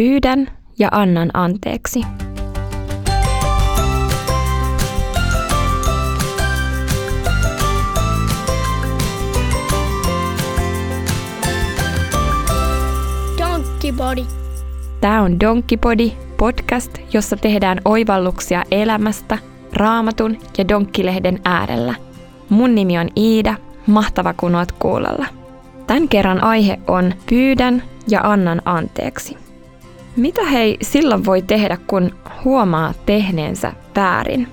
Pyydän ja annan anteeksi. Donkkipodi. Tämä on Donkkipodi, podcast, jossa tehdään oivalluksia elämästä, raamatun ja donkkilehden äärellä. Mun nimi on Iida, mahtava kun oot kuulolla. Tämän kerran aihe on Pyydän ja annan anteeksi. Mitä hei silloin voi tehdä, kun huomaa tehneensä väärin?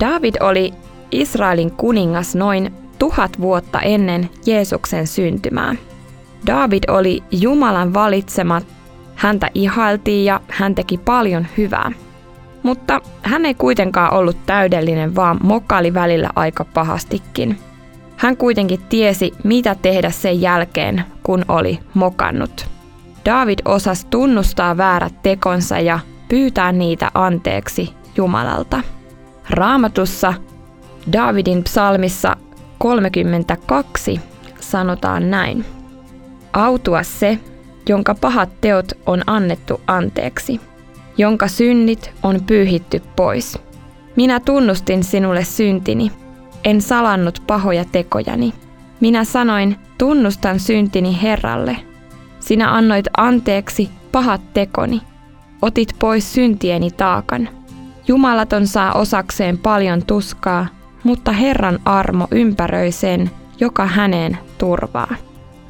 David oli Israelin kuningas noin tuhat vuotta ennen Jeesuksen syntymää. David oli Jumalan valitsema, häntä ihailtiin ja hän teki paljon hyvää. Mutta hän ei kuitenkaan ollut täydellinen, vaan mokali välillä aika pahastikin. Hän kuitenkin tiesi, mitä tehdä sen jälkeen, kun oli mokannut. David osasi tunnustaa väärät tekonsa ja pyytää niitä anteeksi Jumalalta. Raamatussa Davidin psalmissa 32 sanotaan näin. Autua se, jonka pahat teot on annettu anteeksi, jonka synnit on pyyhitty pois. Minä tunnustin sinulle syntini, en salannut pahoja tekojani. Minä sanoin, tunnustan syntini Herralle – sinä annoit anteeksi pahat tekoni. Otit pois syntieni taakan. Jumalaton saa osakseen paljon tuskaa, mutta Herran armo ympäröi sen, joka häneen turvaa.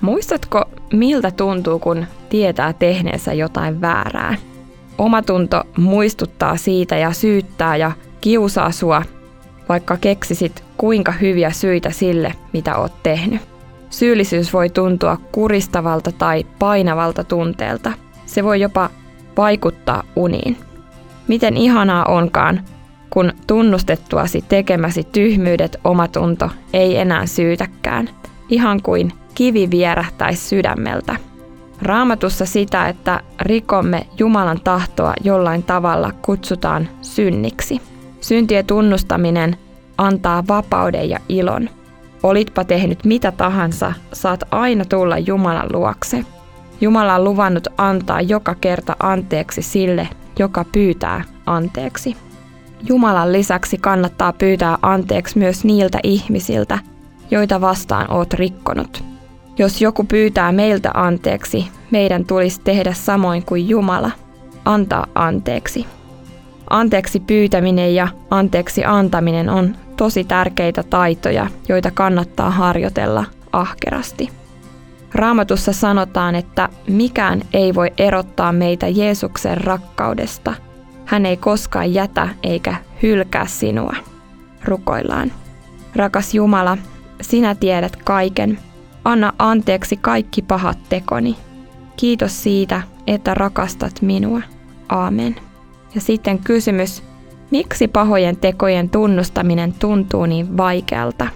Muistatko, miltä tuntuu, kun tietää tehneensä jotain väärää? Omatunto muistuttaa siitä ja syyttää ja kiusaa sua, vaikka keksisit kuinka hyviä syitä sille, mitä oot tehnyt. Syyllisyys voi tuntua kuristavalta tai painavalta tunteelta. Se voi jopa vaikuttaa uniin. Miten ihanaa onkaan, kun tunnustettuasi tekemäsi tyhmyydet omatunto ei enää syytäkään, ihan kuin kivi vierähtäisi sydämeltä. Raamatussa sitä, että rikomme Jumalan tahtoa jollain tavalla kutsutaan synniksi. Syntien tunnustaminen antaa vapauden ja ilon – Olitpa tehnyt mitä tahansa, saat aina tulla Jumalan luokse. Jumala on luvannut antaa joka kerta anteeksi sille, joka pyytää anteeksi. Jumalan lisäksi kannattaa pyytää anteeksi myös niiltä ihmisiltä, joita vastaan oot rikkonut. Jos joku pyytää meiltä anteeksi, meidän tulisi tehdä samoin kuin Jumala, antaa anteeksi. Anteeksi pyytäminen ja anteeksi antaminen on tosi tärkeitä taitoja, joita kannattaa harjoitella ahkerasti. Raamatussa sanotaan, että mikään ei voi erottaa meitä Jeesuksen rakkaudesta. Hän ei koskaan jätä eikä hylkää sinua. Rukoillaan. Rakas Jumala, sinä tiedät kaiken. Anna anteeksi kaikki pahat tekoni. Kiitos siitä, että rakastat minua. Aamen. Ja sitten kysymys, Miksi pahojen tekojen tunnustaminen tuntuu niin vaikealta?